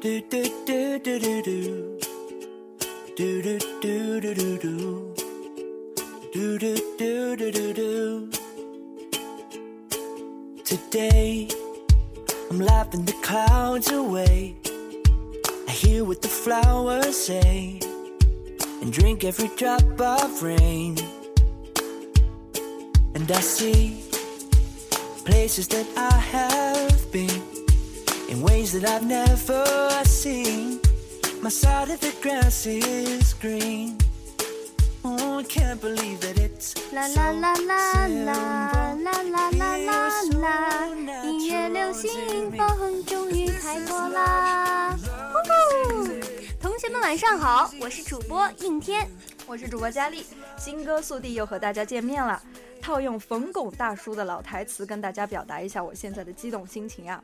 Do do do do do do. Do do do do do do. Do do do do do do. Today, I'm laughing the clouds away. I hear what the flowers say and drink every drop of rain. And I see places that I have been in ways that I've never seen. My side of the grass is green. Oh, I can't believe that it's la la la la la la la la la la！音乐流行风终于开播啦！呼呼！同学们晚上好，我是主播应天。我是主播佳丽，新歌速递又和大家见面了。套用冯巩大叔的老台词，跟大家表达一下我现在的激动心情啊！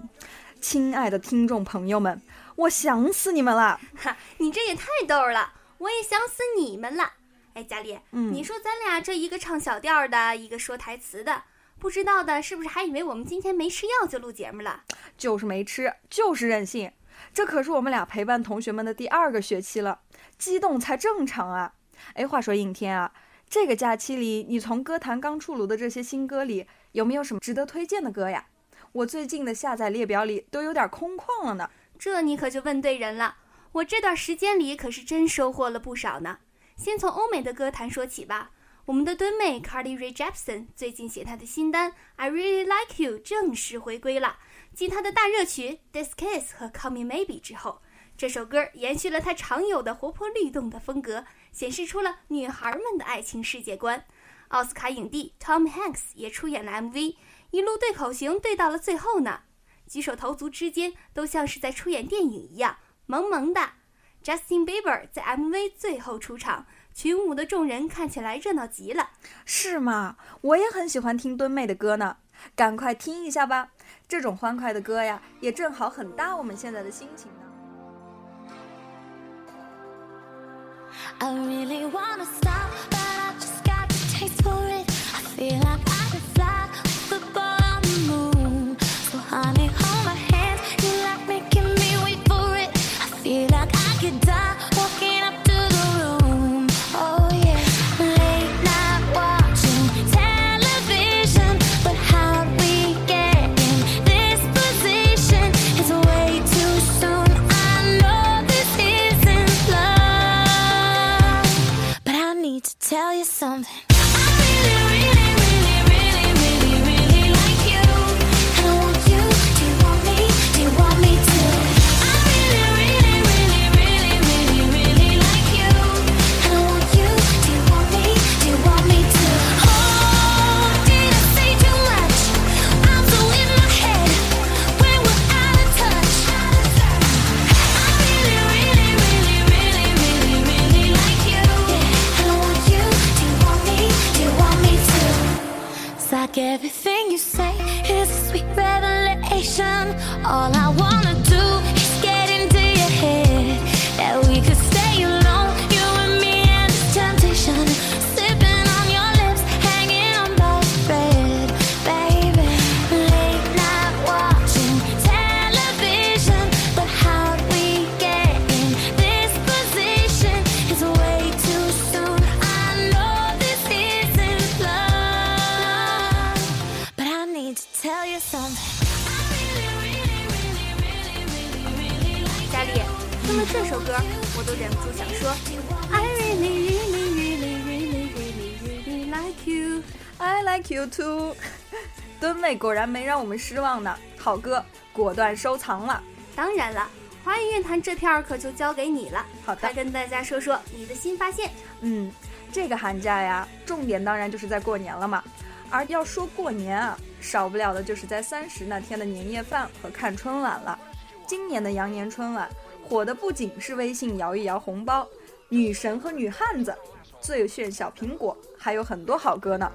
亲爱的听众朋友们，我想死你们了！哈，你这也太逗了，我也想死你们了。哎，佳丽，嗯你说咱俩这一个唱小调的，一个说台词的，不知道的是不是还以为我们今天没吃药就录节目了？就是没吃，就是任性。这可是我们俩陪伴同学们的第二个学期了，激动才正常啊！哎，话说应天啊，这个假期里，你从歌坛刚出炉的这些新歌里，有没有什么值得推荐的歌呀？我最近的下载列表里都有点空旷了呢。这你可就问对人了。我这段时间里可是真收获了不少呢。先从欧美的歌坛说起吧。我们的墩妹 Carly Rae Jepsen 最近写她的新单《I Really Like You》正式回归了。继她的大热曲《This Kiss》和《Call Me Maybe》之后，这首歌延续了她常有的活泼律动的风格，显示出了女孩们的爱情世界观。奥斯卡影帝 Tom Hanks 也出演了 MV，一路对口型对到了最后呢。举手投足之间都像是在出演电影一样，萌萌的。Justin Bieber 在 MV 最后出场，群舞的众人看起来热闹极了。是吗？我也很喜欢听墩妹的歌呢，赶快听一下吧。这种欢快的歌呀，也正好很搭我们现在的心情呢。I really wanna stop, but I just got the taste for it. I feel like sweet revelation. All I wanna I like you too。墩妹果然没让我们失望呢，好歌，果断收藏了。当然了，华语乐坛这片儿可就交给你了。好的快跟大家说说你的新发现。嗯，这个寒假呀，重点当然就是在过年了嘛。而要说过年啊，少不了的就是在三十那天的年夜饭和看春晚了。今年的羊年春晚火的不仅是微信摇一摇红包、女神和女汉子、最炫小苹果，还有很多好歌呢。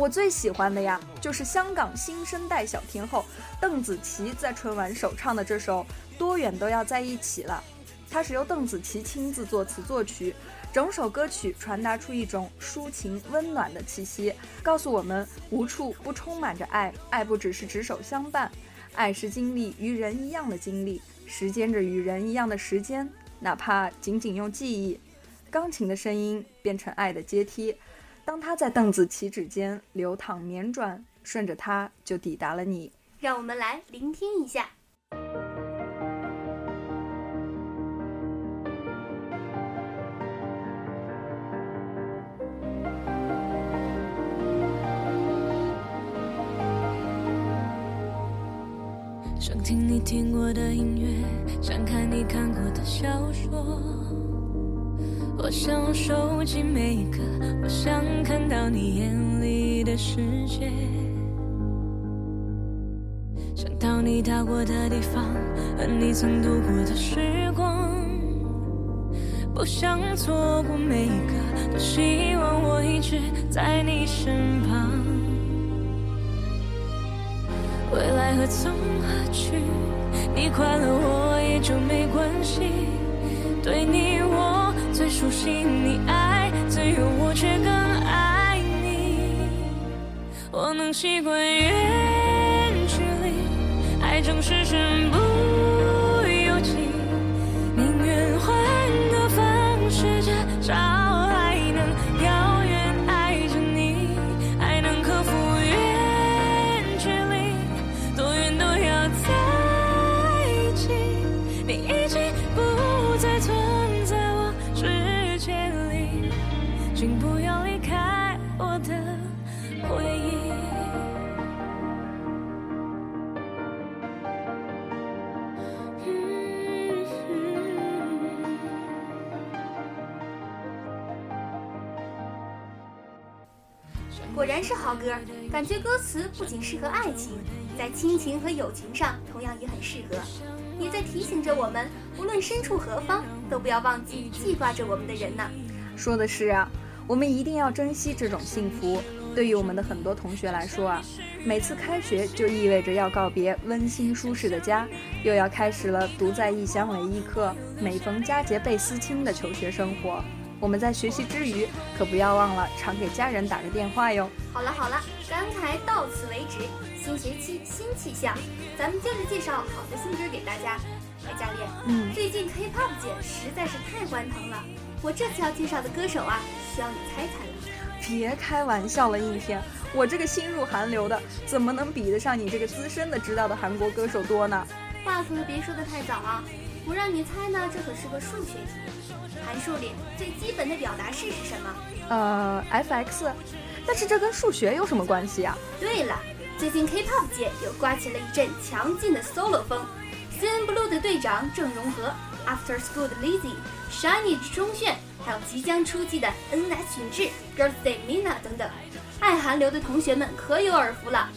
我最喜欢的呀，就是香港新生代小天后邓紫棋在春晚首唱的这首《多远都要在一起了》。它是由邓紫棋亲自作词作曲，整首歌曲传达出一种抒情温暖的气息，告诉我们无处不充满着爱，爱不只是执手相伴，爱是经历与人一样的经历，时间着与人一样的时间，哪怕仅仅用记忆。钢琴的声音变成爱的阶梯，当它在凳子起指间流淌绵转，顺着它就抵达了你。让我们来聆听一下。想听你听过的音乐，想看你看过的小说。我想收集每一个，我想看到你眼里的世界。想到你到过的地方，和你曾度过的时光。不想错过每一个，多希望我一直在你身旁。未来何从何去？你快乐我也就没关系。对你熟悉，你爱自由我却更爱你。我能习惯远距离，爱总是身不果然是好歌，感觉歌词不仅适合爱情，在亲情和友情上同样也很适合。也在提醒着我们，无论身处何方，都不要忘记记挂着我们的人呢。说的是啊，我们一定要珍惜这种幸福。对于我们的很多同学来说啊，每次开学就意味着要告别温馨舒适的家，又要开始了独在异乡为异客、每逢佳节倍思亲的求学生活。我们在学习之余，可不要忘了常给家人打个电话哟。好了好了，刚才到此为止。新学期新气象，咱们接着介绍好的新歌给大家。哎，教练，嗯，最近 K-pop 界实在是太欢腾了。我这次要介绍的歌手啊，需要你猜猜了。别开玩笑了，应天，我这个新入韩流的，怎么能比得上你这个资深的知道的韩国歌手多呢？话可别说的太早啊！不让你猜呢，这可是个数学题。函数里最基本的表达式是什么？呃，f(x)，但是这跟数学有什么关系啊？对了，最近 K-pop 界又刮起了一阵强劲的 solo 风，CN Blue 的队长郑容和，After School 的 Lizzy、Shiny 的钟铉，还有即将出击的 NS 允志、Girls' Day Mina 等等，爱韩流的同学们可有耳福了。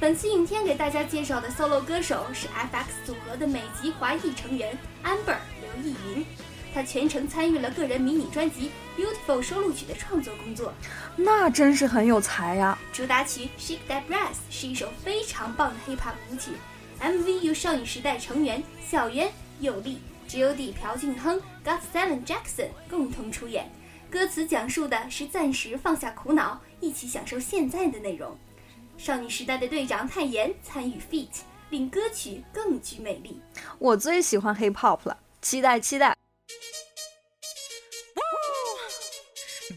本次影片给大家介绍的 solo 歌手是 FX 组合的美籍华裔成员 Amber 刘逸云，他全程参与了个人迷你专辑《Beautiful》收录曲的创作工作。那真是很有才呀、主打曲《Shake That Brass》是一首非常棒的 hip hop 舞曲，MV 由少女时代成员小渊、佑利、G.O.D、朴俊亨、Got Seven Jackson 共同出演。歌词讲述的是暂时放下苦恼，一起享受现在的内容。少女时代的队长泰妍参与 feat，令歌曲更具魅力。我最喜欢 hip hop 了，期待期待。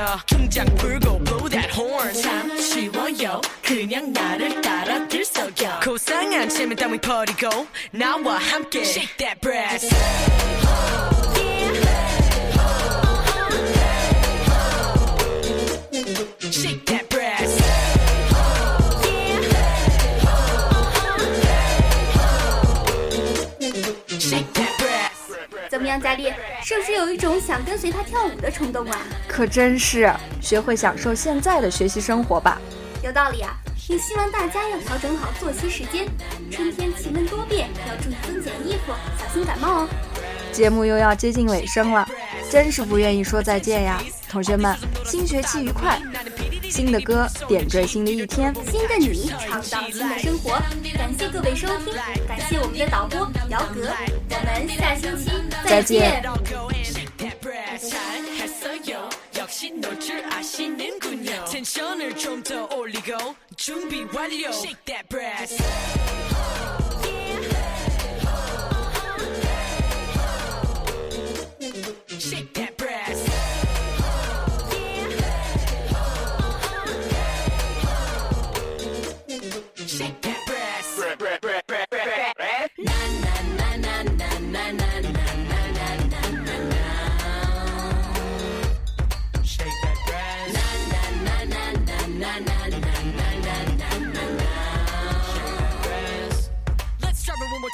딱 기다려. 통장 불고 blow that horn. 참 쉬워요. 그냥 나를 따라 들썩여. 고상한 채면 땀이 버리고. 나와 함께. Shake that brass. Shake that brass. Shake that 么样，佳丽？是不是有一种想跟随他跳舞的冲动啊？可真是，学会享受现在的学习生活吧。有道理啊！也希望大家要调整好作息时间。春天气温多变，要注意增减衣服，小心感冒哦。节目又要接近尾声了，真是不愿意说再见呀，同学们，新学期愉快！新的歌点缀新的一天，新的你创造新的生活。感谢各位收听，感谢我们的导播姚格，我们下星期再见。역시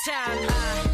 time.